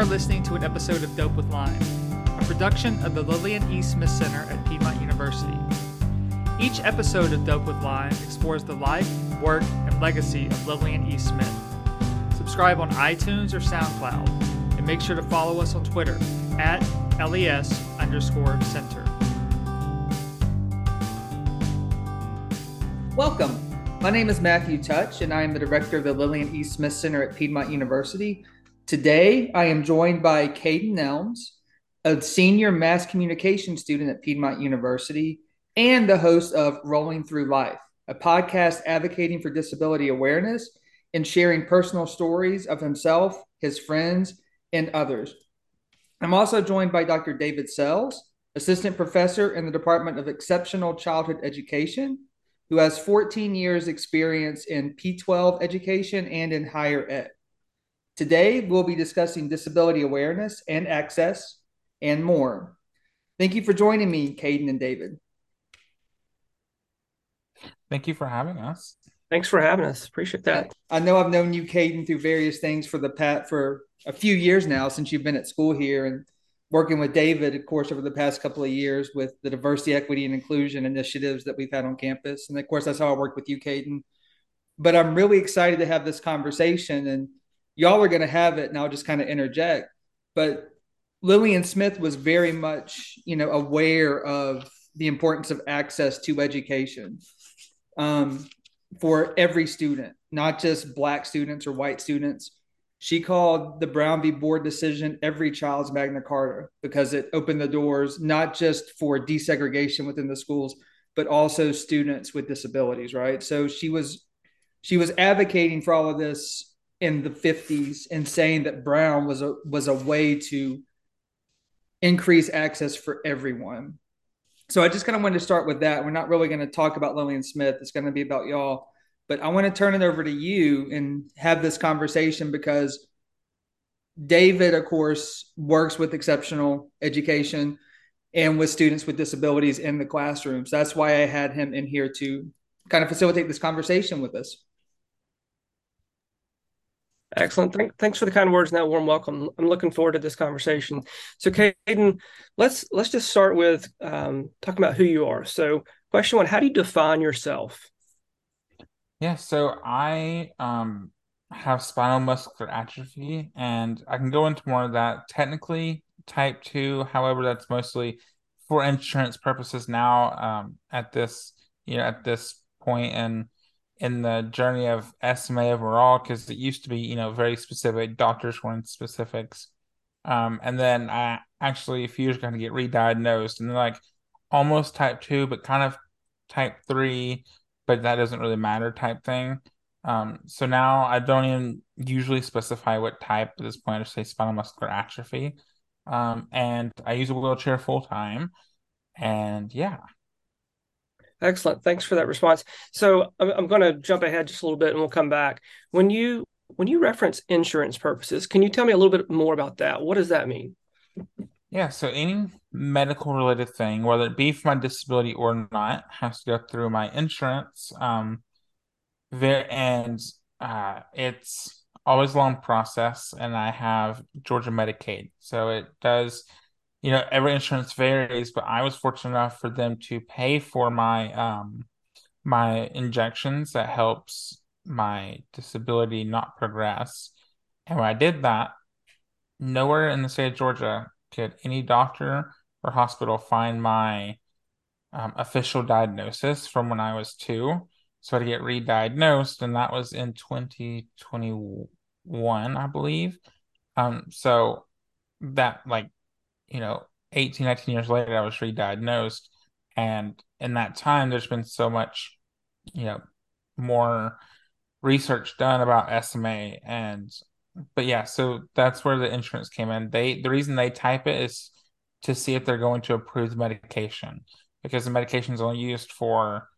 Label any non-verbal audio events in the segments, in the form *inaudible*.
Are listening to an episode of Dope with Lime, a production of the Lillian E. Smith Center at Piedmont University. Each episode of Dope with Lime explores the life, work, and legacy of Lillian E. Smith. Subscribe on iTunes or SoundCloud, and make sure to follow us on Twitter at LES underscore center. Welcome. My name is Matthew Teutsch, and I am the director of the Lillian E. Smith Center at Piedmont University. Today, I am joined by Caden Elms, a senior mass communication student at Piedmont University and the host of Rolling Through Life, a podcast advocating for disability awareness and sharing personal stories of himself, his friends, and others. I'm also joined by Dr. David Sells, assistant professor in the Department of Exceptional Childhood Education, who has 14 years experience in P12 education and in higher ed. Today, we'll be discussing disability awareness and access and more. Thank you for joining me, Caden and David. Thank you for having us. Thanks for having us. Appreciate that. I know I've known you, Caden, through various things for the pat for a few years now since you've been at school here and working with David, of course, over the past couple of years with the diversity, equity, and inclusion initiatives that we've had on campus. And of course, that's how I work with you, Caden. But I'm really excited to have this conversation and y'all are going to have it and i'll just kind of interject. But lillian smith was very much you know aware of the importance of access to education um, for every student not just black students or white students. She called the brown v. Board decision every child's magna carta because it opened the doors not just for desegregation within the schools but also students with disabilities right? So she was she was advocating for all of this in the 50s and saying that Brown was a was a way to increase access for everyone. So I just kind of wanted to start with that. We're not really going to talk about Lillian Smith. It's going to be about y'all. But I want to turn it over to you and have this conversation because David, of course, works with exceptional education and with students with disabilities in the classrooms. That's why I had him in here to kind of facilitate this conversation with us. Excellent. Thank, thanks for the kind words and that warm welcome. I'm looking forward to this conversation. So, Caden, let's let's just start with um, talking about who you are. So, question one: How do you define yourself? Yeah, so I um, have spinal muscular atrophy, and I can go into more of that. Technically, type two. However, that's mostly for insurance purposes now. Um, at this, you know, at this point in in the journey of SMA overall because it used to be, you know, very specific. Doctors weren't specifics. Um, and then I actually a few years ago to get re-diagnosed and they're like almost type two, but kind of type three, but that doesn't really matter type thing. Um, so now I don't even usually specify what type at this point. I just say spinal muscular atrophy. Um, and I use a wheelchair full time. And yeah, Excellent. Thanks for that response. So I'm, I'm going to jump ahead just a little bit and we'll come back. When you when you reference insurance purposes, can you tell me a little bit more about that? What does that mean? Yeah, so any medical related thing, whether it be for my disability or not, has to go through my insurance. Um, there and uh, it's always a long process, and I have Georgia Medicaid, so it does you know, every insurance varies, but I was fortunate enough for them to pay for my um my injections that helps my disability not progress. And when I did that, nowhere in the state of Georgia could any doctor or hospital find my um, official diagnosis from when I was two. So I had to get re-diagnosed, and that was in 2021, I believe. Um, so that like you know 18 19 years later i was re-diagnosed. And in that time there's been so much you know more research done about sma and but yeah so that's where the insurance came in. They the reason they type it is to see if they're going to approve the medication because the medication is only used for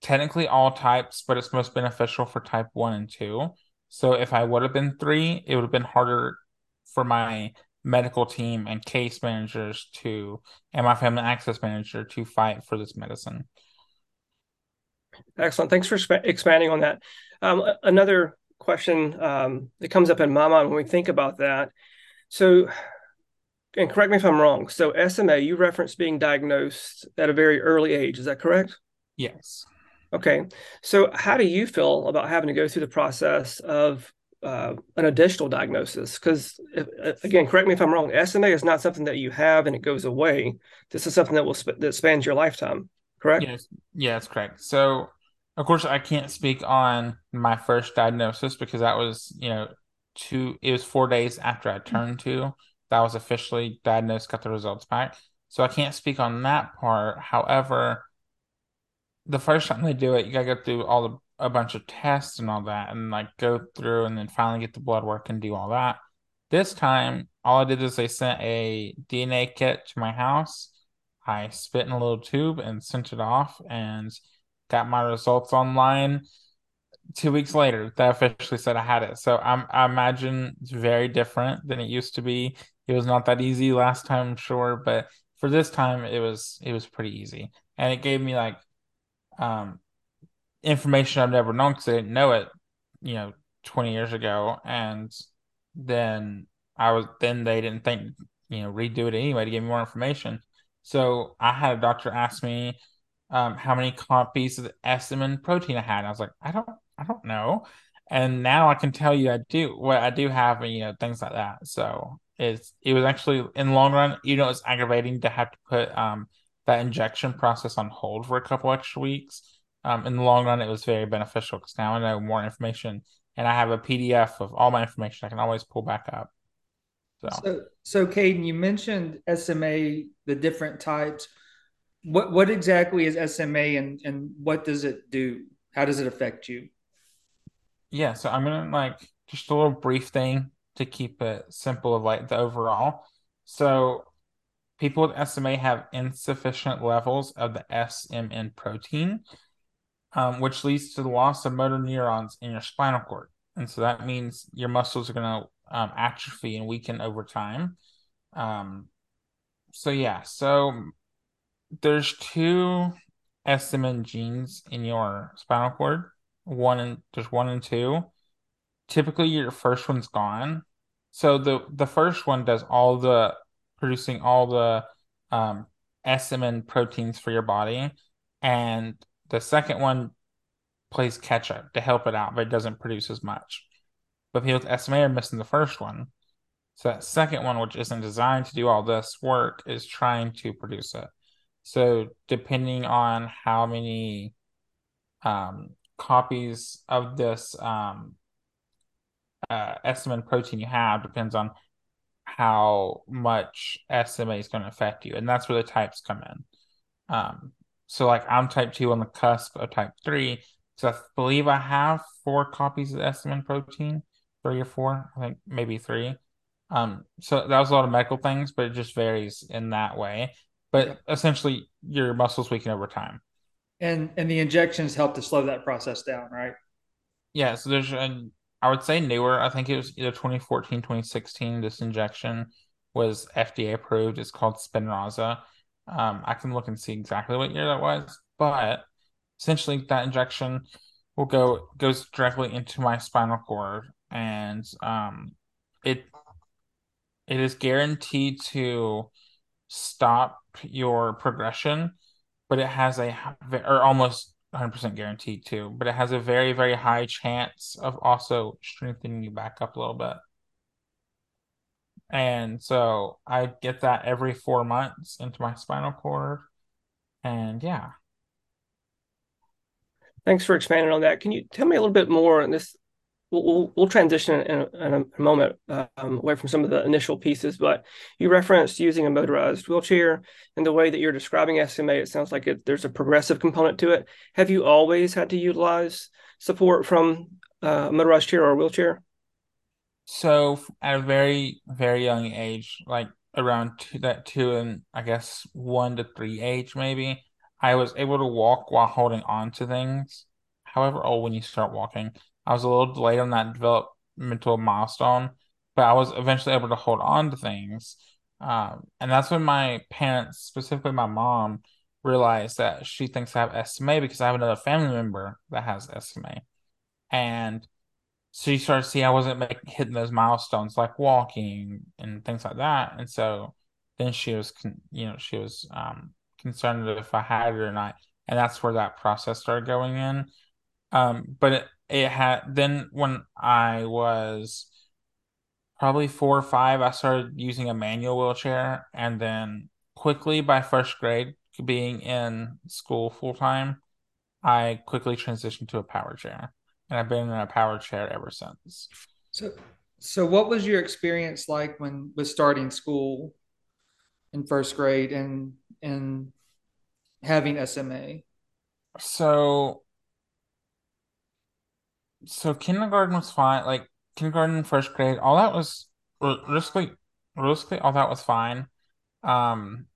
technically all types but it's most beneficial for type 1 and 2 so if i would have been 3 it would have been harder for my medical team and case managers to and my family access manager to fight for this medicine excellent thanks for sp- expanding on that um, another question um, that comes up in my mind when we think about that So, and correct me if I'm wrong. So, SMA, you referenced being diagnosed at a very early age. Is that correct? Yes. Okay. So, how do you feel about having to go through the process of uh, an additional diagnosis? Because, again, correct me if I'm wrong. SMA is not something that you have and it goes away. This is something that will sp- that spans your lifetime. Correct? Yes. Yeah, that's correct. So, of course, I can't speak on my first diagnosis because that was, you know, two. It was four days after I turned two that was officially diagnosed, got the results back. So I can't speak on that part. However, the first time they do it, you gotta go through all the a bunch of tests and all that, and like go through and then finally get the blood work and do all that. This time, all I did is they sent a DNA kit to my house. I spit in a little tube and sent it off and got my results online. Two weeks later, they officially said I had it. So I'm, I imagine it's very different than it used to be. It was not that easy last time, I'm sure, but for this time, it was it was pretty easy, and it gave me like um, information I've never known because I didn't know it, you know, 20 years ago. And then I was, then they didn't think, you know, redo it anyway to give me more information. So I had a doctor ask me um, how many copies of the SMN protein I had. And I was like, I don't, I don't know. And now I can tell you I do what well, I do have, and you know, things like that. So it's it was actually in the long run, you know, it's aggravating to have to put um that injection process on hold for a couple extra weeks. Um, in the long run, it was very beneficial because now I know more information and I have a PDF of all my information I can always pull back up. So, so, so Caden, you mentioned SMA, the different types. What what exactly is SMA and and what does it do? How does it affect you? Yeah, so I'm gonna like just a little brief thing to keep it simple of like the overall. So people with SMA have insufficient levels of the SMN protein, um, which leads to the loss of motor neurons in your spinal cord. And so that means your muscles are going to um, atrophy and weaken over time. Um, so, yeah, so there's two SMN genes in your spinal cord. One and there's one and two. Typically, your first one's gone. So the the first one does all the producing all the um, SMN proteins for your body, and the second one plays catch up to help it out, but it doesn't produce as much. But people with SMA are missing the first one. So that second one, which isn't designed to do all this work, is trying to produce it. So depending on how many um, copies of this um, uh, SMN protein you have depends on how much SMA is going to affect you, and that's where the types come in. Um, so like I'm type two on the cusp of type three. So I believe I have four copies of the SMN protein, three or four, I think maybe three. Um, so that was a lot of medical things, but it just varies in that way. But essentially, your muscles weaken over time. And and the injections help to slow that process down, right? Yeah. So there's an I would say newer. I think it was either 2014, 2016. This injection was FDA approved. It's called Spinraza. Um, I can look and see exactly what year that was, but essentially that injection will go goes directly into my spinal cord, and um, it it is guaranteed to stop your progression, but it has a or almost 100% guaranteed too, but it has a very, very high chance of also strengthening you back up a little bit. And so I get that every four months into my spinal cord. And yeah. Thanks for expanding on that. Can you tell me a little bit more? And this we'll, we'll transition in a, in a moment um, away from some of the initial pieces, but you referenced using a motorized wheelchair and the way that you're describing SMA, it sounds like it, there's a progressive component to it. Have you always had to utilize support from uh, a motorized chair or a wheelchair? So at a very, very young age, like around two, that two and I guess one to three age, maybe, I was able to walk while holding on to things. However old when you start walking, I was a little delayed on that developmental milestone, but I was eventually able to hold on to things. Um, and that's when my parents, specifically my mom, realized that she thinks I have SMA because I have another family member that has SMA. And so you start to see I wasn't hitting those milestones like walking and things like that. And so then she was, you know, she was um, concerned if I had it or not, and that's where that process started going in. Um, but it, it had then when I was probably four or five, I started using a manual wheelchair, and then quickly by first grade, being in school full time, I quickly transitioned to a power chair, and I've been in a power chair ever since. So, so what was your experience like when was starting school in first grade and and having SMA? So, so kindergarten was fine. Like kindergarten, first grade, all that was realistically, realistically, all that was fine. Um,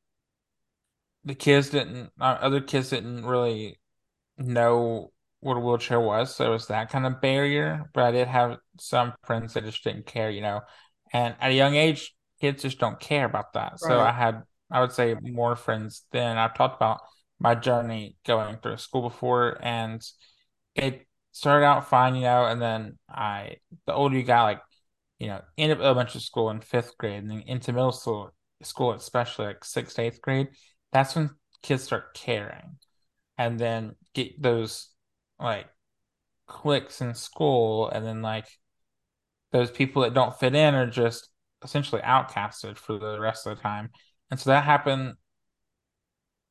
the kids didn't, uh, other kids didn't really know what a wheelchair was, so it was that kind of barrier. But I did have some friends that just didn't care, you know. And at a young age, kids just don't care about that. Right. So I had, I would say, more friends than I've talked about my journey going through school before, and it started out fine, you know, and then I, the older you got, like, you know, end of elementary school in fifth grade, and then into middle school, school especially like sixth, eighth grade, that's when kids start caring and then get those like clicks in school and then like those people that don't fit in are just essentially outcasted for the rest of the time. And so that happened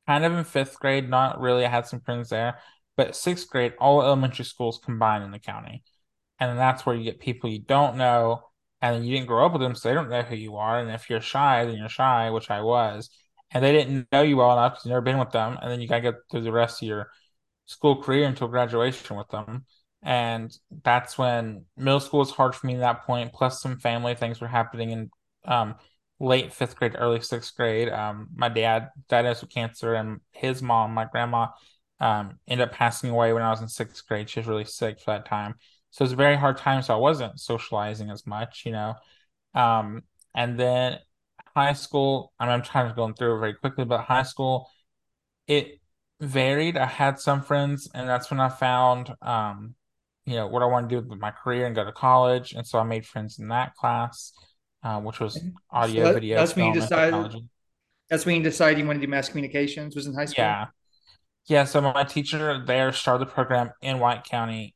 kind of in fifth grade not really i had some friends there but sixth grade all elementary schools combined in the county. And that's where you get people you don't know and you didn't grow up with them so they don't know who you are. And if you're shy then you're shy which i was. And they didn't know you well enough because you've never been with them, and then you gotta get through the rest of your school career until graduation with them. And that's when middle school was hard for me at that point. Plus, some family things were happening in um, late fifth grade, early sixth grade. Um, my dad diagnosed with cancer, and his mom, my grandma, um, ended up passing away when I was in sixth grade. She was really sick for that time, so it was a very hard time. So I wasn't socializing as much, you know. Um, and then high school, I mean, I'm trying to go through it very quickly, but high school, it varied. I had some friends, and that's when I found, um, you know, what I want to do with my career and go to college. And so I made friends in that class, uh, which was audio, so that, video. That's when you decided. Technology. That's when you decided you wanted to do mass communications. Was in high school. Yeah, yeah. So my teacher there started the program in White County,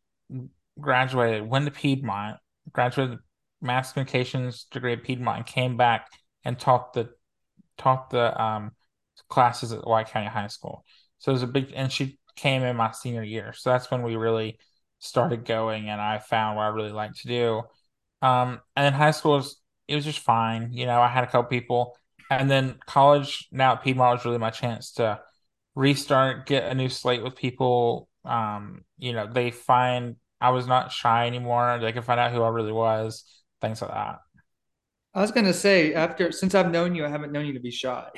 graduated, went to Piedmont, graduated mass communications degree at Piedmont, and came back and taught the taught the um, classes at White County High School. So it was a big, and she came in my senior year. So that's when we really started going, and I found what I really like to do. Um, and then high school was it was just fine. You know, I had a couple people, and then college now at Piedmont was really my chance to restart, get a new slate with people. Um, you know, they find I was not shy anymore. They could find out who I really was, things like that. I was gonna say after since I've known you, I haven't known you to be shy.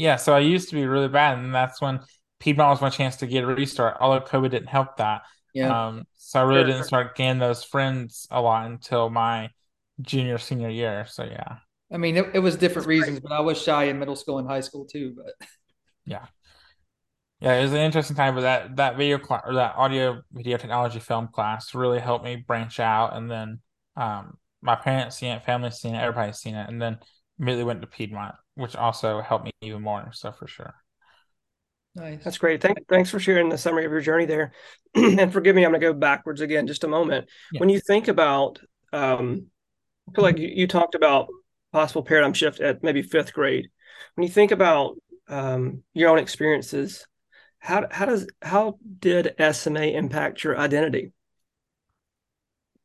Yeah, so I used to be really bad, and that's when Piedmont was my chance to get a restart. Although COVID didn't help that. Yeah. Um, so I really sure. didn't start gaining those friends a lot until my junior senior year. So yeah. I mean, it, it was different reasons, but I was shy in middle school and high school too. But *laughs* yeah, yeah, it was an interesting time. But that that video class or that audio video technology film class really helped me branch out, and then um, my parents seen it, family seen it, everybody's seen it, and then immediately went to Piedmont, which also helped me even more. So for sure. Nice. That's great. Thank, thanks for sharing the summary of your journey there. *clears throat* and forgive me, I'm going to go backwards again just a moment. Yeah. When you think about, um, I feel like you, you, talked about possible paradigm shift at maybe fifth grade. When you think about um, your own experiences, how how does how did SMA impact your identity?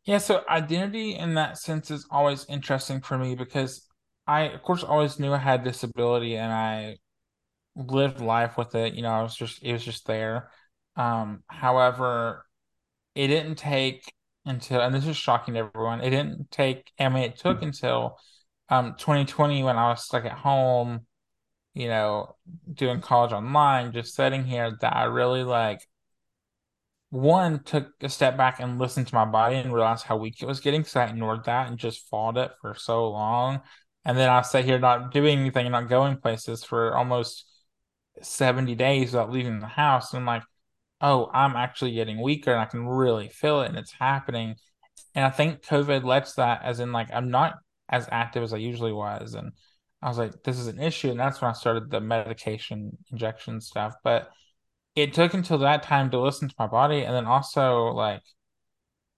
Yeah, so identity in that sense is always interesting for me because I, of course, always knew I had disability and I lived life with it. You know, I was just it was just there. Um, however, it didn't take until, and this is shocking to everyone. It didn't take. I mean, it took until um 2020 when I was stuck at home. You know, doing college online, just sitting here, that I really like one took a step back and listened to my body and realized how weak it was getting because I ignored that and just fought it for so long. And then I sat here not doing anything not going places for almost 70 days without leaving the house. And I'm like, oh, I'm actually getting weaker and I can really feel it and it's happening. And I think COVID lets that as in like I'm not as active as I usually was. And I was like, this is an issue. And that's when I started the medication injection stuff. But it took until that time to listen to my body and then also like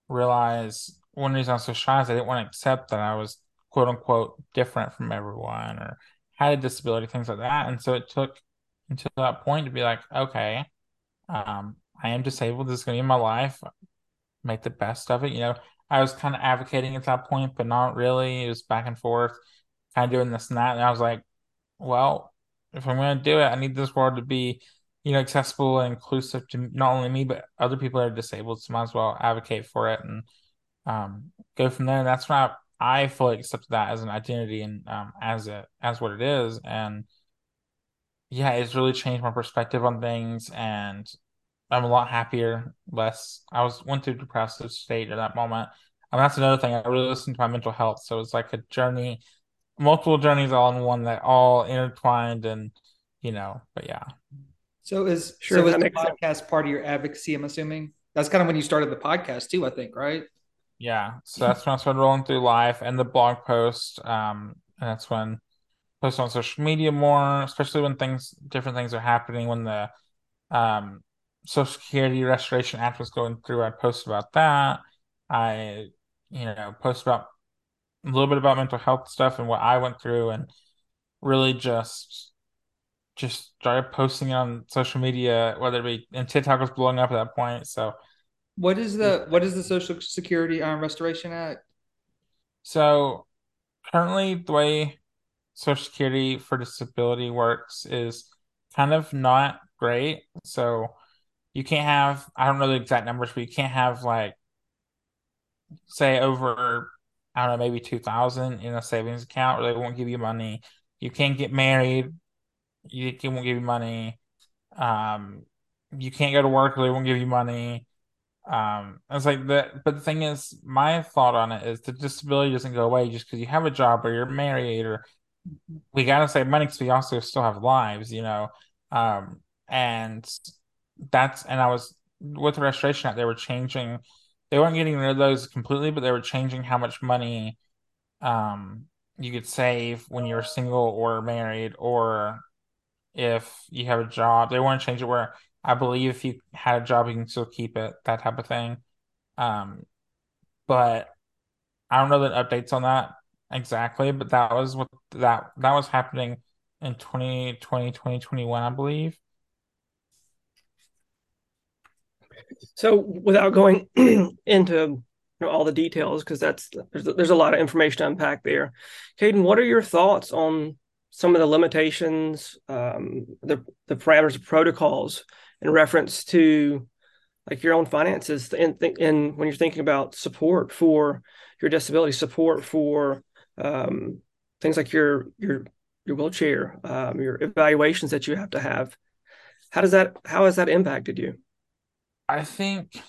realize one reason I was so shy is I didn't want to accept that I was quote unquote different from everyone or had a disability, things like that. And so it took until that point to be like, okay, um, I am disabled. This is gonna be my life. Make the best of it. You know, I was kind of advocating at that point, but not really. It was back and forth, kind of doing this and that. And I was like, well, if I'm gonna do it, I need this world to be, you know, accessible and inclusive to not only me but other people that are disabled. So might as well advocate for it and um, go from there. And that's when I, I fully accept that as an identity and um, as it as what it is. And yeah, it's really changed my perspective on things and I'm a lot happier, less I was went through depressive state at that moment. And that's another thing. I really listened to my mental health. So it's like a journey, multiple journeys all in one that all intertwined and you know, but yeah. So is sure, so is the podcast sense. part of your advocacy, I'm assuming? That's kind of when you started the podcast too, I think, right? Yeah. So that's when I started rolling through life and the blog post. Um, and that's when post on social media more, especially when things different things are happening. When the um, Social Security Restoration Act was going through, I posted about that. I, you know, post about a little bit about mental health stuff and what I went through, and really just just started posting on social media, whether it be and TikTok was blowing up at that point. So, what is the what is the Social Security um, Restoration Act? So, currently, the way Social Security for disability works is kind of not great. So you can't have I don't know the exact numbers, but you can't have like say over I don't know maybe two thousand in a savings account, or they won't give you money. You can't get married. You won't give you money. Um, you can't go to work, or they won't give you money. Um, i was like that, but the thing is, my thought on it is the disability doesn't go away just because you have a job or you're married or we gotta save money because we also still have lives, you know. Um, and that's and I was with the restoration act, they were changing. They weren't getting rid of those completely, but they were changing how much money um you could save when you're single or married, or if you have a job. They want to change it where I believe if you had a job, you can still keep it, that type of thing. Um, but I don't know the updates on that exactly, but that was what that that was happening in 2020, 2021, I believe. So, without going *clears throat* into you know, all the details, because that's there's, there's a lot of information to unpack there. Caden, what are your thoughts on some of the limitations, um, the the parameters of protocols in reference to like your own finances, and, and when you're thinking about support for your disability, support for um, things like your your your wheelchair, um, your evaluations that you have to have. How does that how has that impacted you? I think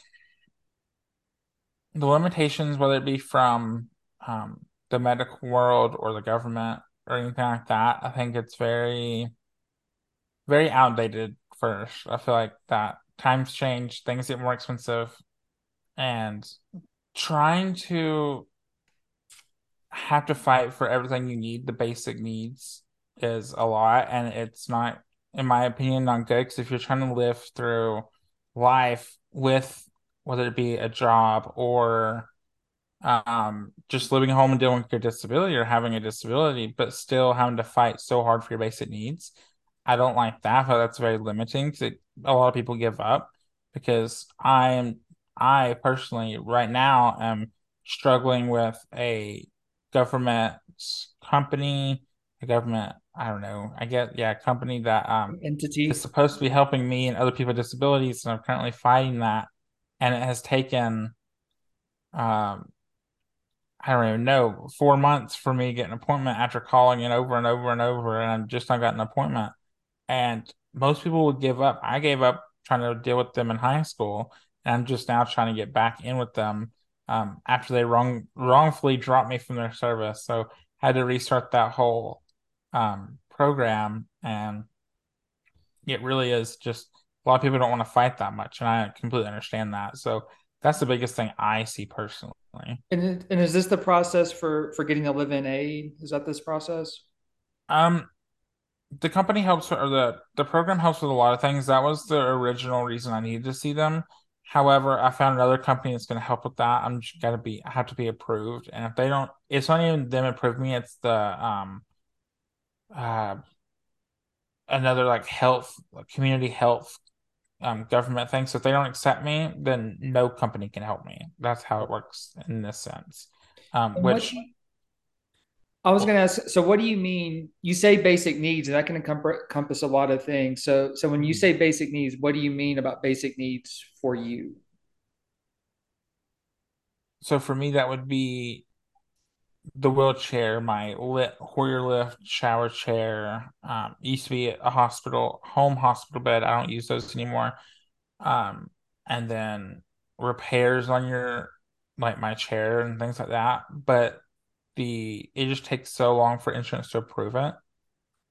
the limitations, whether it be from um, the medical world or the government or anything like that, I think it's very, very outdated. First, I feel like that times change, things get more expensive, and trying to have to fight for everything you need, the basic needs, is a lot, and it's not, in my opinion, not good. Because if you're trying to live through life with whether it be a job or um, just living at home and dealing with your disability or having a disability, but still having to fight so hard for your basic needs. I don't like that, but that's very limiting because a lot of people give up because I am, I personally right now am struggling with a government company, a government, I don't know, I get, yeah, company that um entity is supposed to be helping me and other people with disabilities. And I'm currently fighting that. And it has taken, um, I don't even know, four months for me to get an appointment after calling it over and over and over. And I'm just not got an appointment. And most people would give up. I gave up trying to deal with them in high school. And I'm just now trying to get back in with them um, after they wrong wrongfully dropped me from their service. So I had to restart that whole um, program, and it really is just a lot of people don't want to fight that much, and I completely understand that. So that's the biggest thing I see personally. And and is this the process for for getting a live-in aide? Is that this process? Um, the company helps or the the program helps with a lot of things. That was the original reason I needed to see them. However, I found another company that's going to help with that. I'm just going to be I have to be approved, and if they don't, it's not even them approving me. It's the um, uh, another like health, community health, um, government thing. So if they don't accept me, then no company can help me. That's how it works in this sense. Um, which I was going to ask. So, what do you mean? You say basic needs, and that can encompass a lot of things. So, so when you mm-hmm. say basic needs, what do you mean about basic needs for you? So, for me, that would be the wheelchair, my lit Hoyer lift, shower chair. Um, used to be a hospital, home hospital bed. I don't use those anymore. Um, and then repairs on your like my chair and things like that. But the it just takes so long for insurance to approve it.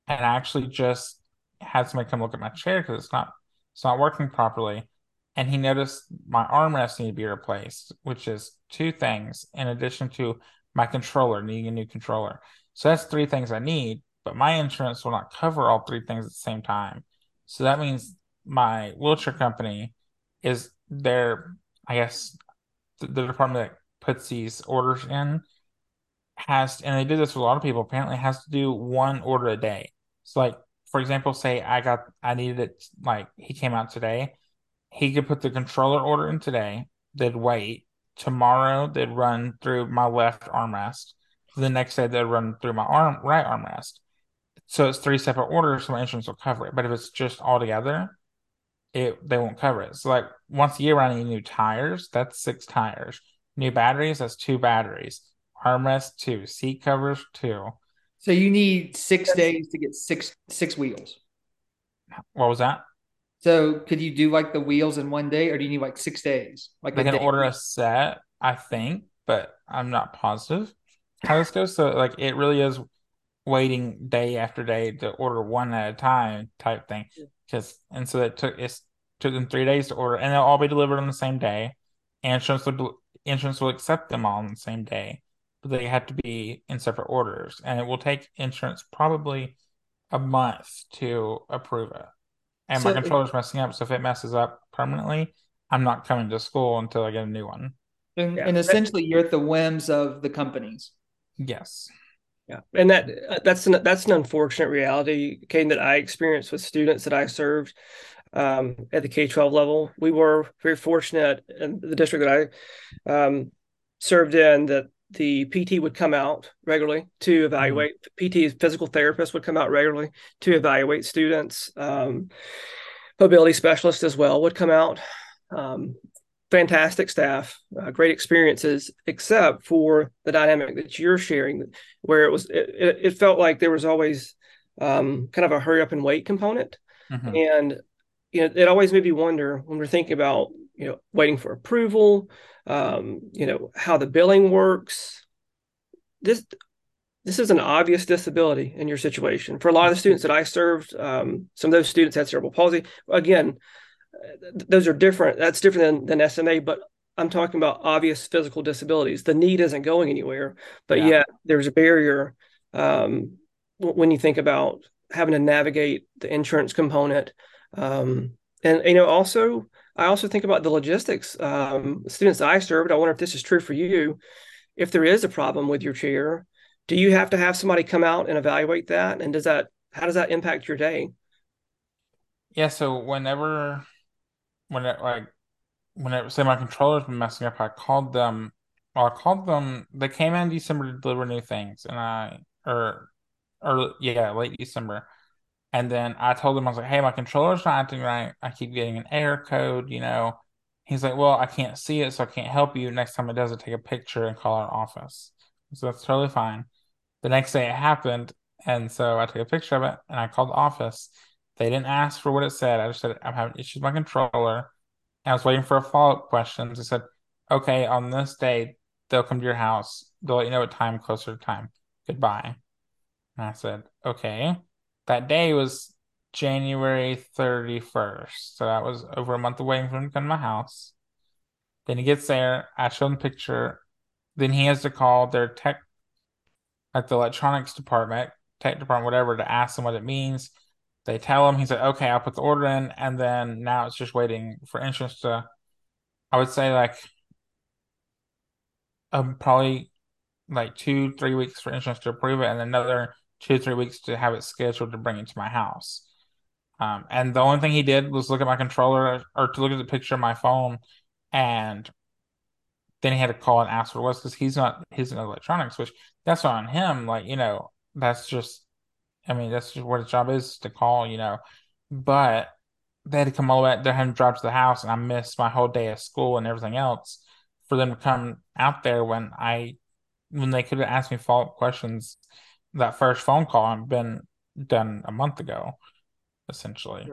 And I actually just had somebody come look at my chair because it's not it's not working properly. And he noticed my armrest need to be replaced, which is two things in addition to my controller needing a new controller. So that's three things I need, but my insurance will not cover all three things at the same time. So that means my wheelchair company is their, I guess, the, the department that puts these orders in has, and they did this with a lot of people, apparently has to do one order a day. So, like, for example, say I got, I needed it, like, he came out today. He could put the controller order in today, they'd wait. Tomorrow, they'd run through my left armrest. The next day, they'd run through my arm, right armrest. So it's three separate orders, so my insurance will cover it. But if it's just all together, it they won't cover it. So like once a year, I need new tires. That's six tires. New batteries. That's two batteries armrest two, seat covers two. So you need six days to get six six wheels. What was that? So could you do like the wheels in one day, or do you need like six days? Like they can order a set, I think, but I'm not positive how this goes. So like it really is waiting day after day to order one at a time type thing. Because and so it took it took them three days to order, and they'll all be delivered on the same day. And insurance will insurance will accept them all on the same day but they have to be in separate orders, and it will take insurance probably a month to approve it. And so, my controller's messing up, so if it messes up permanently, I'm not coming to school until I get a new one. And, yeah. and essentially, you're at the whims of the companies. Yes. Yeah, and that that's an that's an unfortunate reality, Kane, that I experienced with students that I served um, at the K twelve level. We were very fortunate in the district that I um, served in that the PT would come out regularly to mm-hmm. evaluate. Mm-hmm. PT physical therapist would come out regularly to evaluate students. Um, mobility specialist as well would come out. Um, fantastic staff, uh, great experiences, except for the dynamic that you're sharing, where it was it, it felt like there was always um, kind of a hurry up and wait component, mm-hmm. and you know it always made me wonder when we're thinking about you know waiting for approval um, you know how the billing works. This this is an obvious disability in your situation. For a lot of the students that i served um, some of those students had cerebral palsy. Again those are different that's different than, than sma but i'm talking about obvious physical disabilities. The need isn't going anywhere but yeah. yet there's a barrier um, when you think about having to navigate the insurance component. Um, and you know also I also think about the logistics. Um, students I served, I wonder if this is true for you. If there is a problem with your chair, do you have to have somebody come out and evaluate that? And does that how does that impact your day? Yeah, so whenever when it like whenever say my controller's been messing up, I called them I called them they came in December to deliver new things and I or or yeah, late December. And then I told him, I was like, hey, my controller's not acting right. I keep getting an error code, you know. He's like, well, I can't see it, so I can't help you. Next time it does it, take a picture and call our office. So that's totally fine. The next day it happened. And so I took a picture of it and I called the office. They didn't ask for what it said. I just said, I'm having issues with my controller. And I was waiting for a follow up question. They said, okay, on this day, they'll come to your house. They'll let you know what time, closer to time. Goodbye. And I said, okay that day was January 31st. So that was over a month away from him to to my house. Then he gets there. I show him the picture. Then he has to call their tech, at the electronics department, tech department, whatever, to ask them what it means. They tell him, he's like, okay, I'll put the order in. And then now it's just waiting for insurance to, I would say, like, um, probably like two, three weeks for insurance to approve it, and another two, three weeks to have it scheduled to bring it to my house. Um, and the only thing he did was look at my controller or to look at the picture of my phone, and then he had to call and ask what it was because he's not he's in electronics, which that's on him. Like you know, that's just, I mean, that's just what his job is to call. You know, but they had to come all the way. They had to drive to the house, and I missed my whole day of school and everything else for them to come out there when I when they could have asked me follow up questions. That first phone call had been done a month ago, essentially.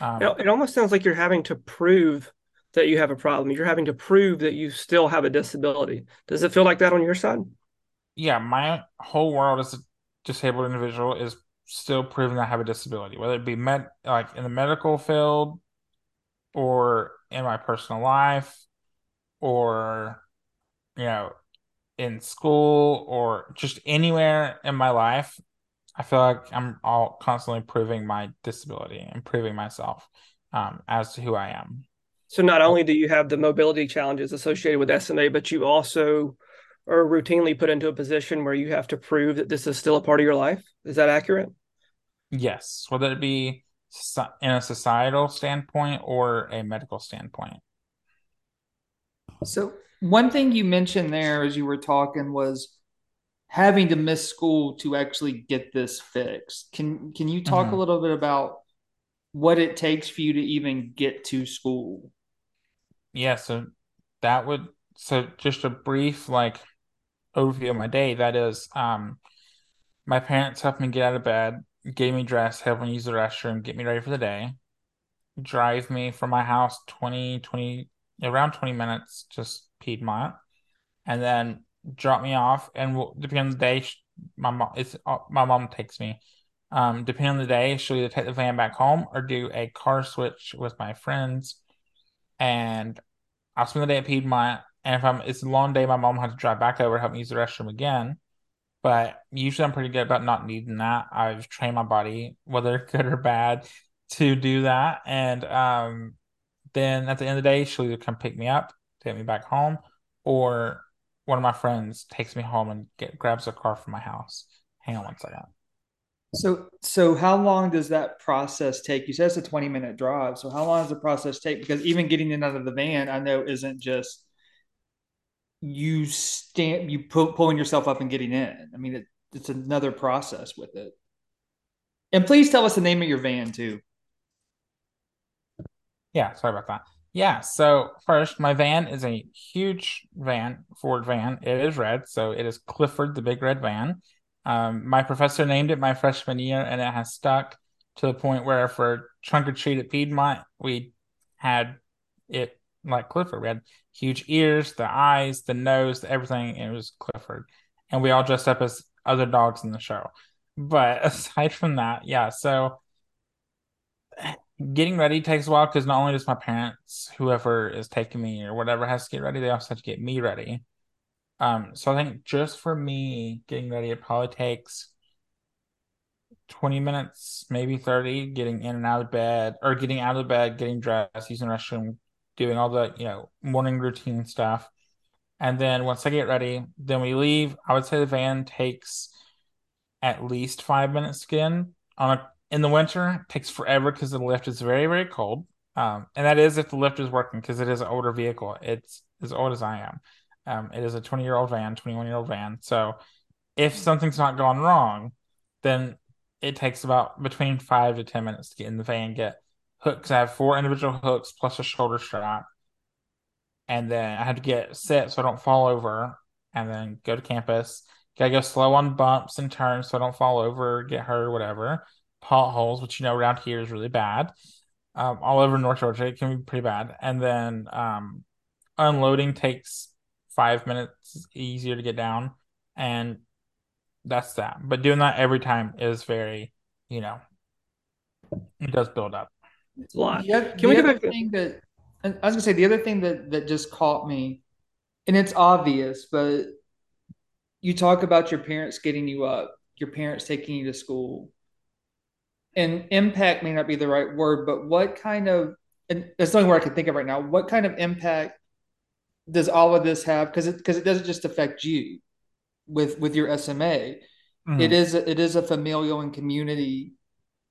Um, it, it almost sounds like you're having to prove that you have a problem. You're having to prove that you still have a disability. Does it feel like that on your side? Yeah, my whole world as a disabled individual is still proving I have a disability, whether it be med like in the medical field or in my personal life or you know in school or just anywhere in my life, I feel like I'm all constantly proving my disability and proving myself um, as to who I am. So not only do you have the mobility challenges associated with SMA, but you also are routinely put into a position where you have to prove that this is still a part of your life. Is that accurate? Yes, whether it be in a societal standpoint or a medical standpoint. So one thing you mentioned there as you were talking was having to miss school to actually get this fixed. Can can you talk mm-hmm. a little bit about what it takes for you to even get to school? Yeah, so that would so just a brief like overview of my day. That is, um, my parents helped me get out of bed, get me dressed, help me use the restroom, get me ready for the day, drive me from my house 20, 20 around 20 minutes, just Piedmont, and then drop me off. And we'll, depending on the day, my mom it's uh, my mom takes me. Um, depending on the day, she'll either take the van back home or do a car switch with my friends. And I'll spend the day at Piedmont. And if I'm it's a long day, my mom has to drive back over help me use the restroom again. But usually I'm pretty good about not needing that. I've trained my body, whether *laughs* good or bad, to do that. And um then at the end of the day, she'll either come pick me up, take me back home, or one of my friends takes me home and get, grabs a car from my house. Hang on one second. So, so how long does that process take? You said it's a 20 minute drive. So how long does the process take? Because even getting in out of the van, I know isn't just you stand, you pull, pulling yourself up and getting in. I mean, it, it's another process with it. And please tell us the name of your van too. Yeah, sorry about that. Yeah, so first, my van is a huge van, Ford van. It is red, so it is Clifford, the big red van. Um, my professor named it my freshman year, and it has stuck to the point where for trunk or treat at Piedmont, we had it like Clifford. We had huge ears, the eyes, the nose, everything. it was Clifford, and we all dressed up as other dogs in the show. But *laughs* aside from that, yeah. So getting ready takes a while because not only does my parents, whoever is taking me or whatever, has to get ready, they also have to get me ready. Um, so I think just for me getting ready, it probably takes 20 minutes, maybe 30, getting in and out of bed or getting out of bed, getting dressed, using the restroom, doing all the, you know, morning routine stuff. And then once I get ready, then we leave. I would say the van takes at least five minutes to get in on a in the winter takes forever because the lift is very very cold. Um, and that is if the lift is working because it is an older vehicle. It's as old as i am. Um, it is a 20 year old van 21 year old van. So if something's not gone wrong then it takes about between five to ten minutes to get in the van get hooks. I have four individual hooks plus a shoulder strap. And then i have to get set so i don't fall over and then go to campus. Gotta go slow on bumps and turns so i don't fall over get hurt or whatever potholes, which you know around here is really bad. Um, all over North Georgia, it can be pretty bad. And then um, unloading takes five minutes easier to get down, and that's that. But doing that every time is very, you know, It does build up. It's a lot. Yeah, Can we the go other back to- thing that I was gonna say the other thing that that just caught me, and it's obvious, but you talk about your parents getting you up, your parents taking you to school, and impact may not be the right word, but what kind of and that's the only word I can think of right now. What kind of impact does all of this have? Because it because it doesn't just affect you with with your SMA. Mhm. It is it is a familial and community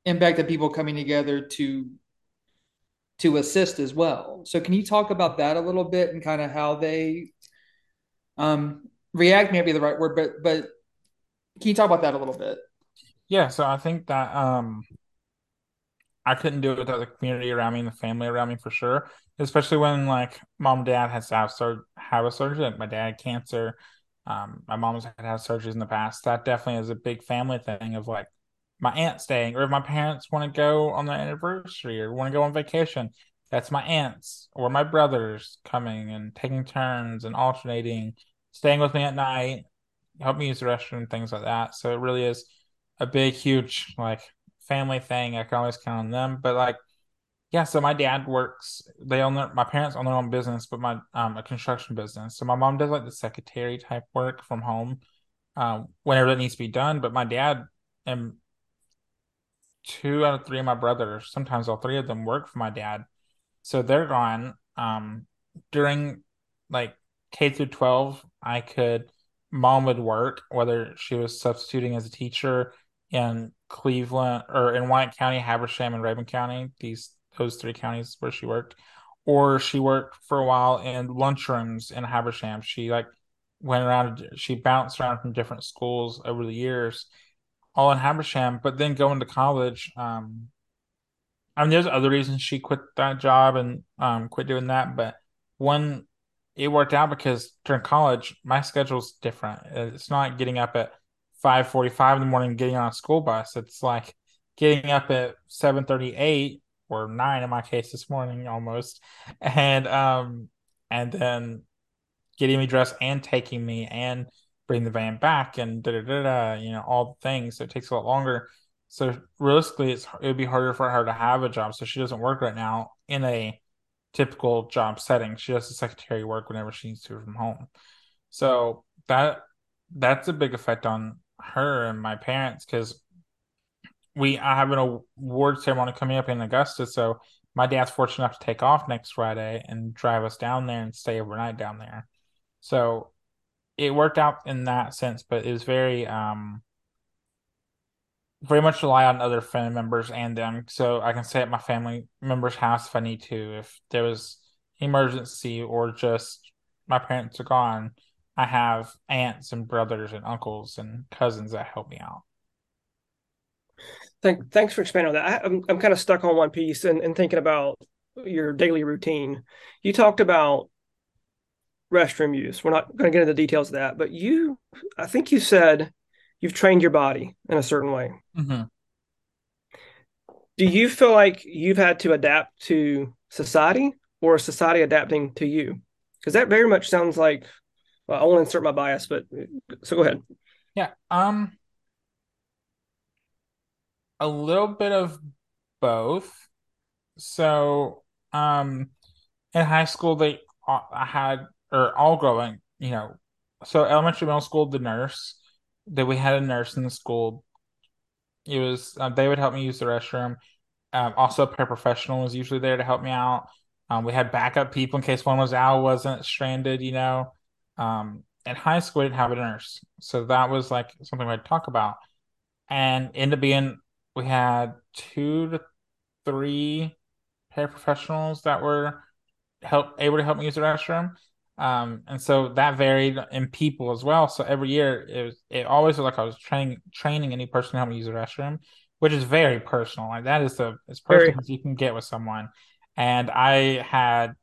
impact of people coming together to to assist as well. So can you talk about that a little bit and kind of how they um react may be the right word, but but can you talk about that a little bit? Yeah, so I think that um I couldn't do it without the community around me and the family around me for sure. Especially when like mom and dad has to have sur- have a surgery. Like my dad had cancer. Um, my mom's had have surgeries in the past. That definitely is a big family thing of like my aunt staying, or if my parents want to go on their anniversary or want to go on vacation, that's my aunts or my brothers coming and taking turns and alternating, staying with me at night, help me use the restroom, things like that. So it really is a big, huge like family thing. I can always count on them. But like, yeah, so my dad works, they own their, my parents own their own business, but my, um, a construction business. So my mom does like the secretary type work from home, um, whenever that needs to be done. But my dad and two out of three of my brothers, sometimes all three of them work for my dad. So they're gone. Um, during like K through 12, I could, mom would work, whether she was substituting as a teacher in Cleveland or in White County, Habersham, and Rabun County, these those three counties where she worked, or she worked for a while in lunchrooms in Habersham. She like went around, she bounced around from different schools over the years, all in Habersham. But then going to college, um, I mean, there's other reasons she quit that job and um quit doing that, but one, it worked out because during college, my schedule's different. It's not getting up at 5:45 in the morning, getting on a school bus. It's like getting up at 7:38 or 9 in my case this morning almost. And um and then getting me dressed and taking me and bring the van back and da da da da, you know, all the things. So it takes a lot longer. So realistically, it's it would be harder for her to have a job. So she doesn't work right now in a typical job setting. She does the secretary work whenever she needs to from home. So that that's a big effect on her and my parents because we I have an award ceremony coming up in Augusta. So my dad's fortunate enough to take off next Friday and drive us down there and stay overnight down there. So it worked out in that sense, but it was very um very much rely on other family members and them. So I can stay at my family member's house if I need to. If there was emergency or just my parents are gone, I have aunts and brothers and uncles and cousins that help me out. Thank, thanks for expanding on that. I, I'm I'm kind of stuck on one piece and, and thinking about your daily routine. You talked about restroom use. We're not going to get into the details of that, but you, I think you said you've trained your body in a certain way. Mm-hmm. Do you feel like you've had to adapt to society or society adapting to you? Because that very much sounds like, I won't insert my bias, but so go ahead. Yeah. Um, a little bit of both. So, um, in high school, they had or all growing, you know, so elementary, middle school, the nurse that we had a nurse in the school. It was uh, they would help me use the restroom. Um, also, a paraprofessional was usually there to help me out. Um, we had backup people in case one was out, wasn't stranded, you know. Um, in high school, we didn't have a nurse, so that was like something I'd talk about. And in the being, we had two to three paraprofessionals that were help able to help me use the restroom. Um, and so that varied in people as well. So every year it was it always was like I was training training any person to help me use the restroom, which is very personal. Like that is the as personal Very. as you can get with someone. And I had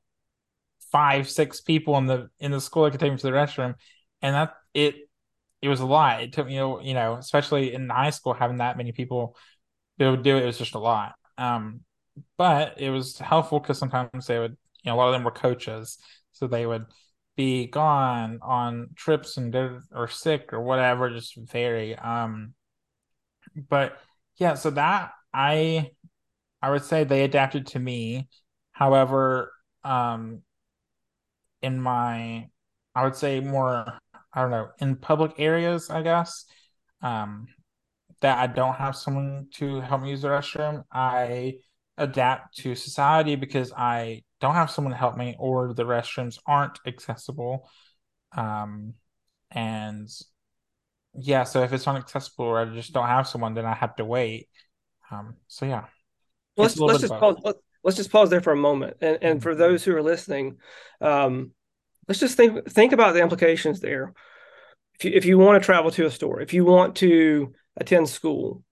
five, six people in the in the school that could take me to the restroom, and that it it was a lot. It took me, you know, especially in high school, having that many people that would do it, it was just a lot. Um, but it was helpful because sometimes they would, you know, a lot of them were coaches, so they would be gone on trips and they're or sick or whatever, just vary. Um, but yeah, so that I I would say they adapted to me. However, um, in my, I would say more, I don't know, in public areas, I guess, um, that I don't have someone to help me use the restroom, I adapt to society because I don't have someone to help me or the restrooms aren't accessible. Um, and yeah, so if it's not accessible or I just don't have someone, then I have to wait. Um, so yeah. let's let's just pause, let's just pause there for a moment. And and for mm-hmm. those who are listening, um, let's just think think about the implications there. If you if you want to travel to a store, if you want to attend school,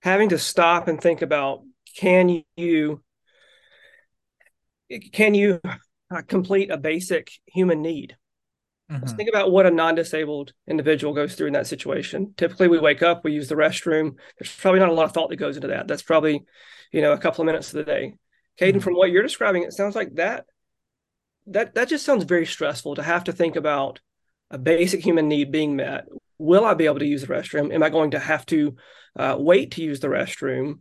having to stop and think about can you can you complete a basic human need mm-hmm. let's think about what a non-disabled individual goes through in that situation typically we wake up we use the restroom there's probably not a lot of thought that goes into that that's probably you know a couple of minutes of the day Caden, mm-hmm. from what you're describing it sounds like that that that just sounds very stressful to have to think about a basic human need being met will i be able to use the restroom am i going to have to uh, wait to use the restroom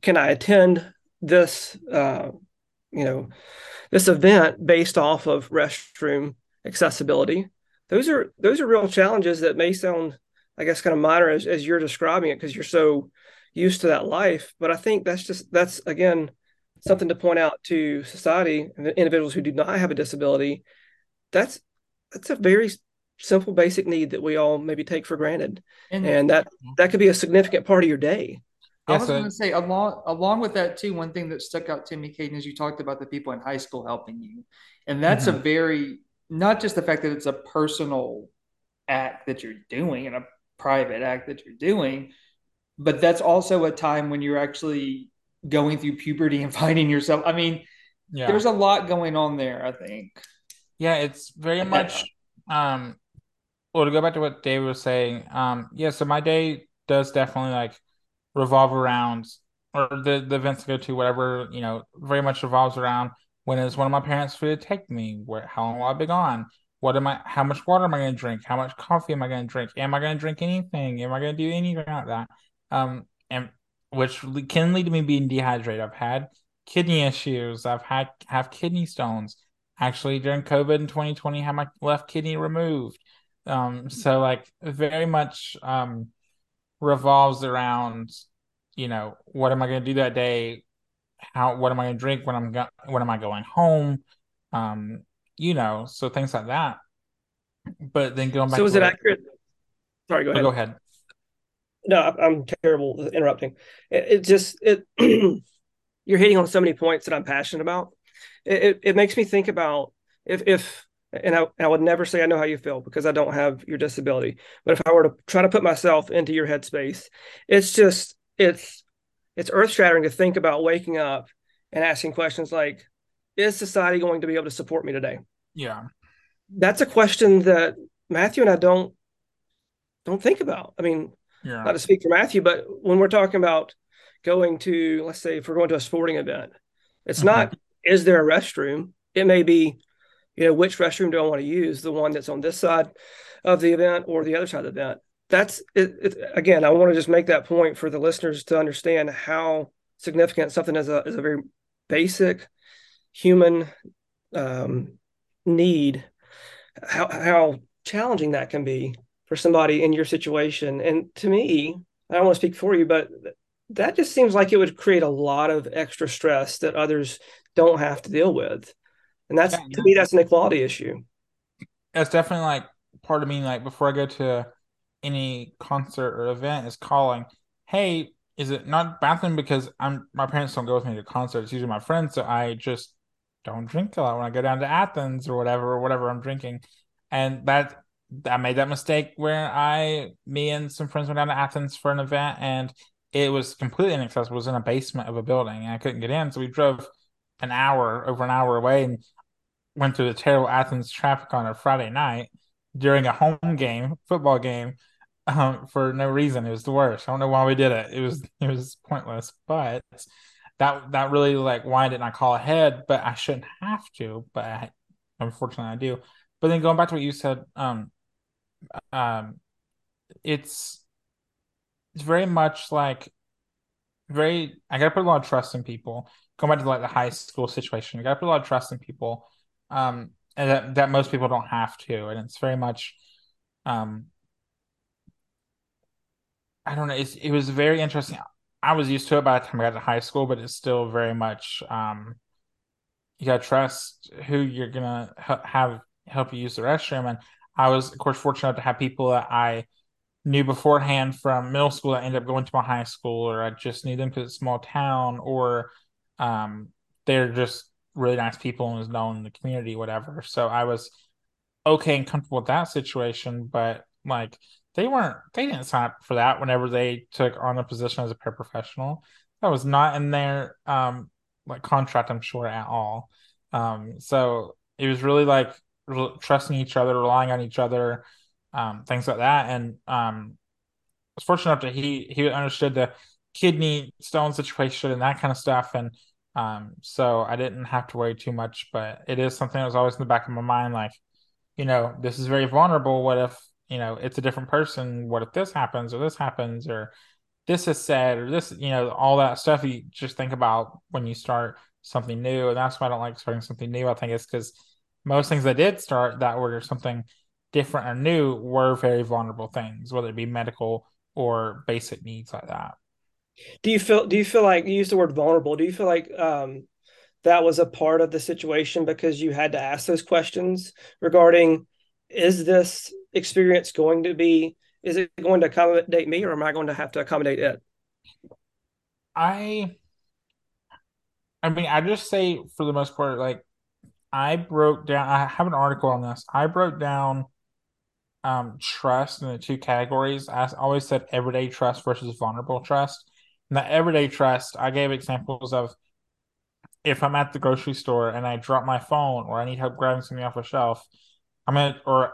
can I attend this uh, you know this event based off of restroom accessibility? Those are those are real challenges that may sound, I guess, kind of minor as, as you're describing it because you're so used to that life. But I think that's just that's again something to point out to society and individuals who do not have a disability. That's that's a very simple basic need that we all maybe take for granted and, and that that could be a significant part of your day I was going to say along along with that too. One thing that stuck out to me, Caden, is you talked about the people in high school helping you, and that's mm-hmm. a very not just the fact that it's a personal act that you're doing and a private act that you're doing, but that's also a time when you're actually going through puberty and *laughs* finding yourself. I mean, yeah. there's a lot going on there. I think. Yeah, it's very much. Um, well, to go back to what Dave was saying, um, yeah. So my day does definitely like revolve around or the, the events to go to, whatever, you know, very much revolves around when is one of my parents free to take me? Where how long will I be gone? What am I how much water am I gonna drink? How much coffee am I gonna drink? Am I gonna drink anything? Am I gonna do anything like that? Um and which can lead to me being dehydrated. I've had kidney issues. I've had have kidney stones. Actually, during COVID in 2020, had my left kidney removed. Um, so like very much um revolves around, you know, what am I going to do that day? How what am I going to drink when I'm go- when am I going home? Um, you know, so things like that. But then going back. So is it accurate? Sorry, go oh, ahead. go ahead. No, I'm terrible interrupting. It, it just it *clears throat* you're hitting on so many points that I'm passionate about. It, it, it makes me think about if if and I, I, would never say I know how you feel because I don't have your disability. But if I were to try to put myself into your headspace, it's just it's it's earth shattering to think about waking up and asking questions like, "Is society going to be able to support me today?" Yeah, that's a question that Matthew and I don't don't think about. I mean, yeah. not to speak for Matthew, but when we're talking about going to, let's say, if we're going to a sporting event, it's mm-hmm. not is there a restroom? It may be you know, which restroom do I want to use? The one that's on this side of the event or the other side of the event? That's it, it, again, I want to just make that point for the listeners to understand how significant something as a, as a very basic human um, need, how, how challenging that can be for somebody in your situation. And to me, I don't want to speak for you, but that just seems like it would create a lot of extra stress that others don't have to deal with. And that's yeah, to me that's an equality issue. That's definitely like part of me like before i go to any concert or event is calling hey is it not bathroom? Because i'm my parents don't go with me to concerts. Usually my friends so i just don't drink a lot when i go down to athens or whatever or whatever i'm drinking. And that i made that mistake where i me and some friends went down to athens for an event and it was completely inaccessible it was in a basement of a building and i couldn't get in so we drove an hour over an hour away and went through the terrible Athens traffic on a Friday night during a home game, football game, um, for no reason. It was the worst. I don't know why we did it. It was *laughs* it was pointless, but that that really like why didn't I call ahead? But I shouldn't have to. But I, unfortunately, I do. But then going back to what you said, um, um, it's it's very much like very I gotta put a lot of trust in people. Going back to like the high school situation, I gotta put a lot of trust in people. Um and that, that most people don't have to. And it's very much um I don't know, it's, it was very interesting. I was used to it by the time I got to high school, but it's still very much um you gotta trust who you're gonna have help you use the restroom. And I was, of course, fortunate to have people that I knew beforehand from middle school that ended up going to my high school, or I just knew them because it's a small town, or um, they're just really nice people and was known in the community, whatever. So I was okay and comfortable with that situation, but like they weren't, they didn't sign up for that whenever they took on a position as a paraprofessional. That was not in their um like contract, I'm sure at all. Um, so it was really like re- trusting each other, relying on each other, um, things like that. And um, I was fortunate enough that he he understood the kidney stone situation and that kind of stuff, and um, so I didn't have to worry too much. But it is something that was always in the back of my mind, like, you know, this is very vulnerable. What if you know it's a different person? What if this happens or this happens or this is said or this, you know, all that stuff you just think about when you start something new. And that's why I don't like starting something new. I think it's because most things I did start that were something different or new were very vulnerable things, whether it be medical or basic needs like that. Do you feel do you feel like you use the word vulnerable? Do you feel like um that was a part of the situation because you had to ask those questions regarding is this experience going to be is it going to accommodate me or am I going to have to accommodate it? I I mean I just say for the most part like I broke down. I have an article on this. I broke down um, trust in the two categories. I always said everyday trust versus vulnerable trust. And the everyday trust, I gave examples of if I'm at the grocery store and I drop my phone or I need help grabbing something off a shelf, I'm gonna, or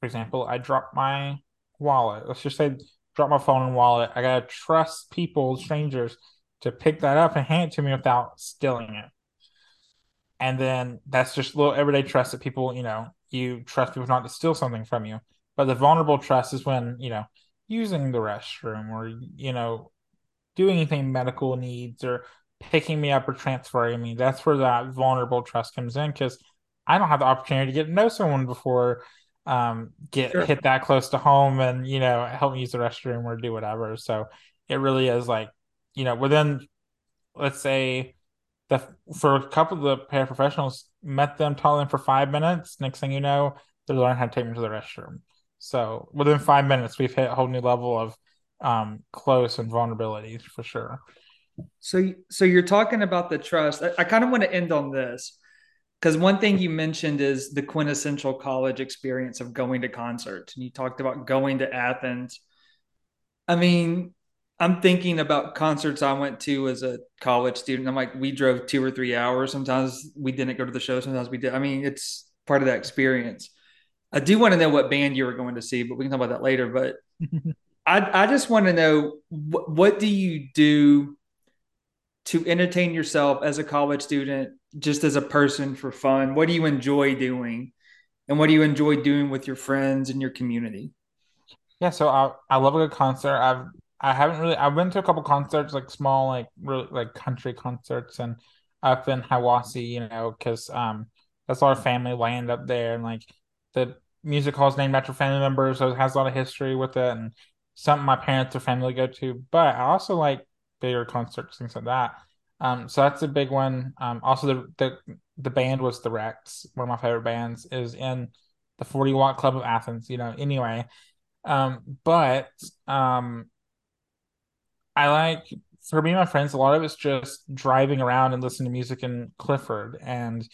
for example, I drop my wallet. Let's just say drop my phone and wallet. I gotta trust people, strangers, to pick that up and hand it to me without stealing it and then that's just little everyday trust that people you know you trust people not to steal something from you. But the vulnerable trust is when you know using the restroom or you know doing anything medical needs or picking me up or transferring me. That's where that vulnerable trust comes in because i don't have the opportunity to get to know someone before um, get sure. hit that close to home and you know help me use the restroom or do whatever. So it really is like you know within let's say the for a couple of the paraprofessionals met them, taught them for five minutes. Next thing you know, they learn how to take them to the restroom. So within five minutes, we've hit a whole new level of um, close and vulnerability for sure. So, so you're talking about the trust. I, I kind of want to end on this because one thing you mentioned is the quintessential college experience of going to concerts, and you talked about going to Athens. I mean, I'm thinking about concerts I went to as a college student. I'm like, we drove two or three hours. Sometimes we didn't go to the show. Sometimes we did. I mean, it's part of that experience. I do want to know what band you were going to see, but we can talk about that later. But *laughs* I, I just want to know what, what do you do to entertain yourself as a college student, just as a person for fun? What do you enjoy doing? And what do you enjoy doing with your friends and your community? Yeah, so I I love a good concert. I've I haven't really. I went to a couple concerts, like small, like really like country concerts, and up in Hiawassee, you know, because um that's our family land up there, and like the music hall is named after family members, so it has a lot of history with it, and something my parents or family go to. But I also like bigger concerts, things like that. Um, so that's a big one. Um, also the the the band was the Rex, one of my favorite bands, is in the Forty Watt Club of Athens. You know, anyway. Um, but um I like for me and my friends, a lot of it's just driving around and listening to music in Clifford and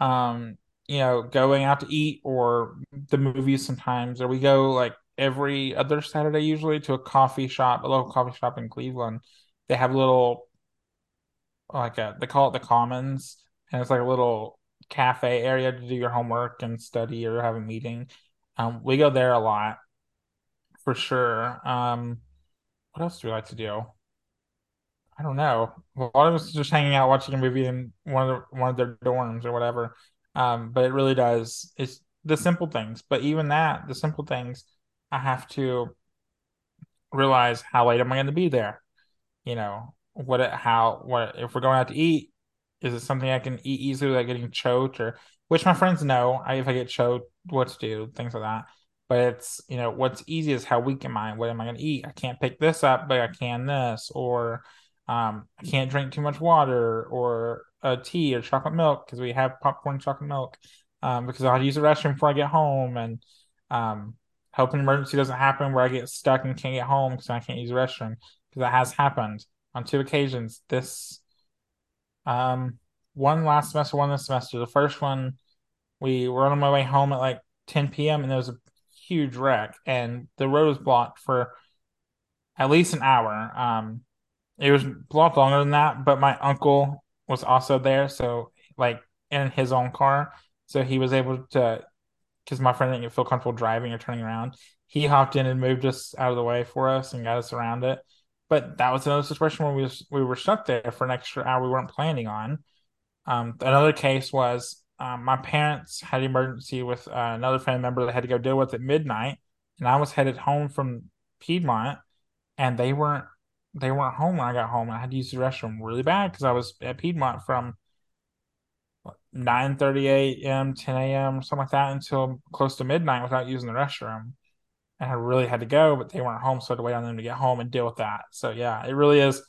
um, you know, going out to eat or the movies sometimes, or we go like every other Saturday usually to a coffee shop, a local coffee shop in Cleveland. They have little like a they call it the Commons, and it's like a little cafe area to do your homework and study or have a meeting. Um, we go there a lot for sure. Um, what else do we like to do? I don't know. A lot of us just hanging out watching a movie in one of the, one of their dorms or whatever. Um, but it really does. It's the simple things. But even that, the simple things, I have to realize how late am I going to be there. You know, what how what if we're going out to eat, is it something I can eat easily without getting choked or which my friends know I, if I get choked, what to do, things like that. But it's you know what's easy is how weak am I? What am I going to eat? I can't pick this up, but I can this, or um, I can't drink too much water or a tea or chocolate milk because we have popcorn chocolate milk um, because I'll use the restroom before I get home and um, hope an emergency doesn't happen where I get stuck and can't get home because I can't use the restroom because that has happened on two occasions this um one last semester, one this semester. The first one we were on my way home at like 10 p.m. and there was a huge wreck and the road was blocked for at least an hour. Um it was blocked longer than that, but my uncle was also there, so like in his own car. So he was able to because my friend didn't feel comfortable driving or turning around. He hopped in and moved us out of the way for us and got us around it. But that was another situation where we was, we were stuck there for an extra hour we weren't planning on. Um, another case was um, my parents had an emergency with uh, another family member that had to go deal with at midnight, and I was headed home from Piedmont, and they weren't they weren't home when I got home. I had to use the restroom really bad because I was at Piedmont from 9 30 a.m 10 a.m something like that until close to midnight without using the restroom. And i really had to go but they weren't home so i had to wait on them to get home and deal with that. So yeah it really is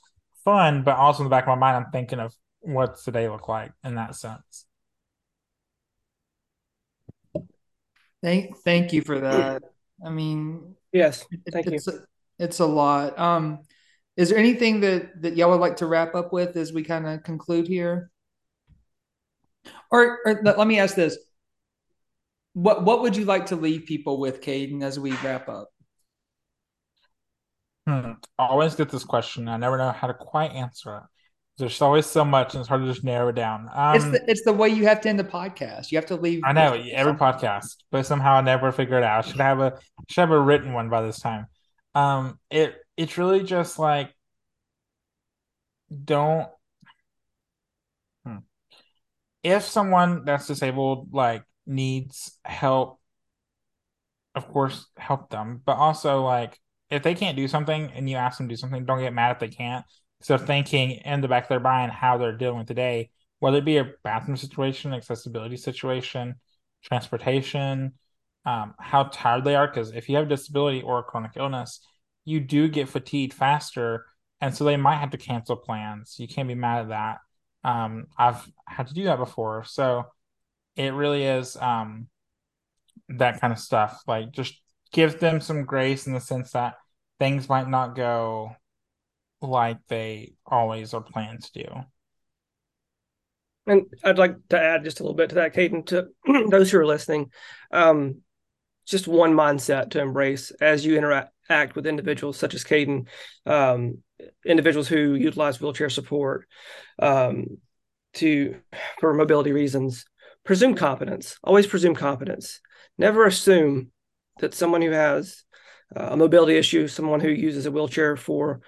fun but also in the back of my mind i'm thinking of what's the day look like in that sense thank thank you for *clears throat* that i mean yes thank it's you a, it's a lot um is there anything that that y'all would like to wrap up with as we kind of conclude here or, or let me ask this: what what would you like to leave people with, Caden, as we wrap up? Hmm. I always get this question. I never know how to quite answer it. There's always so much, and it's hard to just narrow it down. Um, it's the, it's the way you have to end the podcast. You have to leave. I know every podcast, but somehow I never figure it out. I should have a should have a written one by this time. Um, it it's really just like don't if someone that's disabled like needs help of course help them but also like if they can't do something and you ask them to do something don't get mad if they can't so thinking in the back of their mind how they're dealing with today, whether it be a bathroom situation accessibility situation transportation um, how tired they are because if you have a disability or a chronic illness you do get fatigued faster and so they might have to cancel plans you can't be mad at that um, I've had to do that before. So it really is um, that kind of stuff. Like just give them some grace in the sense that things might not go like they always are planned to do. And I'd like to add just a little bit to that, Caden, to *clears throat* those who are listening. Um, just one mindset to embrace as you interact with individuals such as Caden, um, individuals who utilize wheelchair support um, to for mobility reasons. Presume competence. Always presume competence. Never assume that someone who has uh, a mobility issue, someone who uses a wheelchair for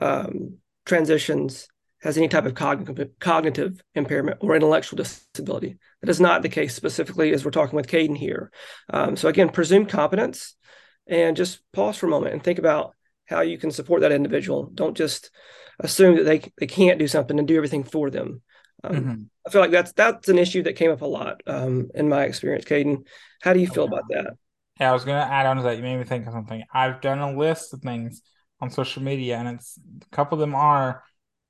um, transitions, has any type of cognitive, cognitive impairment or intellectual disability. That is not the case specifically as we're talking with Caden here. Um, so again, presume competence and just pause for a moment and think about how you can support that individual. Don't just assume that they they can't do something and do everything for them. Um, mm-hmm. I feel like that's that's an issue that came up a lot um, in my experience. Caden, how do you feel about that? Yeah, I was going to add on to that. You made me think of something. I've done a list of things on social media, and it's a couple of them are.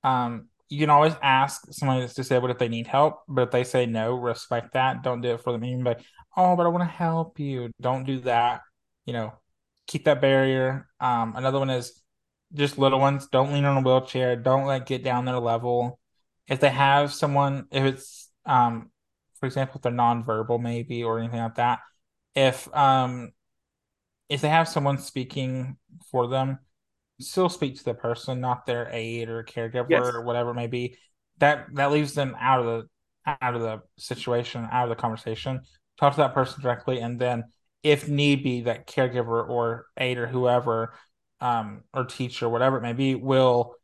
Um, you can always ask someone that's disabled if they need help, but if they say no, respect that. Don't do it for them. Even like, oh, but I want to help you. Don't do that. You know, keep that barrier. Um, another one is just little ones. Don't lean on a wheelchair. Don't like get down their level. If they have someone, if it's um, for example, if they're nonverbal maybe or anything like that, if um, if they have someone speaking for them, still speak to the person, not their aide or caregiver yes. or whatever it may be. That that leaves them out of the out of the situation, out of the conversation. Talk to that person directly, and then if need be, that caregiver or aide or whoever, um, or teacher, whatever it may be, will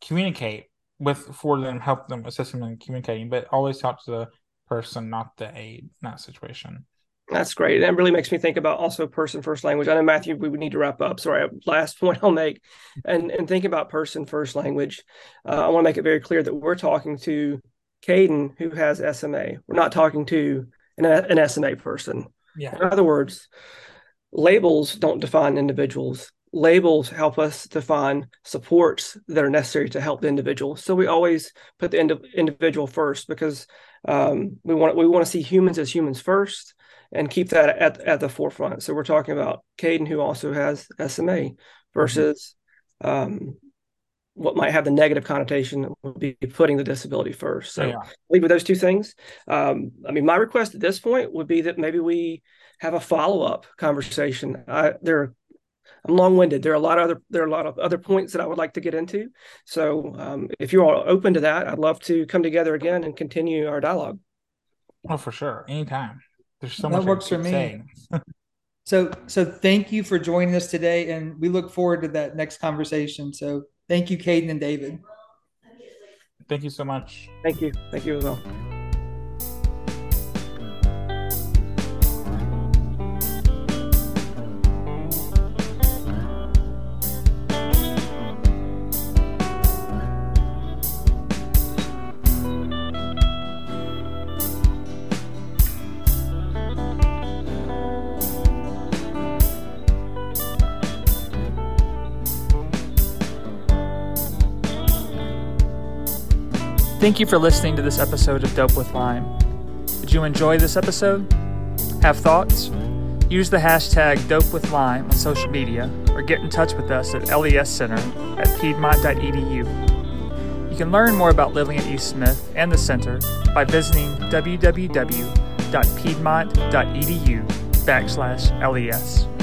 communicate with for them, help them, assist them in communicating. But always talk to the person, not the aide in that situation. That's great. And that really makes me think about also person first language. I know Matthew, we would need to wrap up. Sorry, *laughs* last point I'll make, and and think about person first language. Uh, I want to make it very clear that we're talking to Caden who has SMA. We're not talking to an, an SMA person. Yeah. In other words, labels don't define individuals. Labels help us define supports that are necessary to help the individual. So we always put the ind- individual first because um, we want we want to see humans as humans first and keep that at, at the forefront. So we're talking about Caden, who also has SMA, versus mm-hmm. um, what might have the negative connotation would be putting the disability first. So yeah. leave with those two things. Um, I mean, my request at this point would be that maybe we have a follow up conversation. I, there, I'm long winded. There are a lot of other there are a lot of other points that I would like to get into. So um, if you're all open to that, I'd love to come together again and continue our dialogue. Oh, for sure, anytime. There's so that much works for me. *laughs* so so thank you for joining us today, and we look forward to that next conversation. So thank you, Caden and David. Thank you so much. Thank you. Thank you as well. Thank you for listening to this episode of Dope with Lime. Did you enjoy this episode? Have thoughts? Use the hashtag Dope with Lime on social media or get in touch with us at LES Center at piedmont.edu. You can learn more about living at East Smith and the center by visiting www.piedmont.edu backslash LES.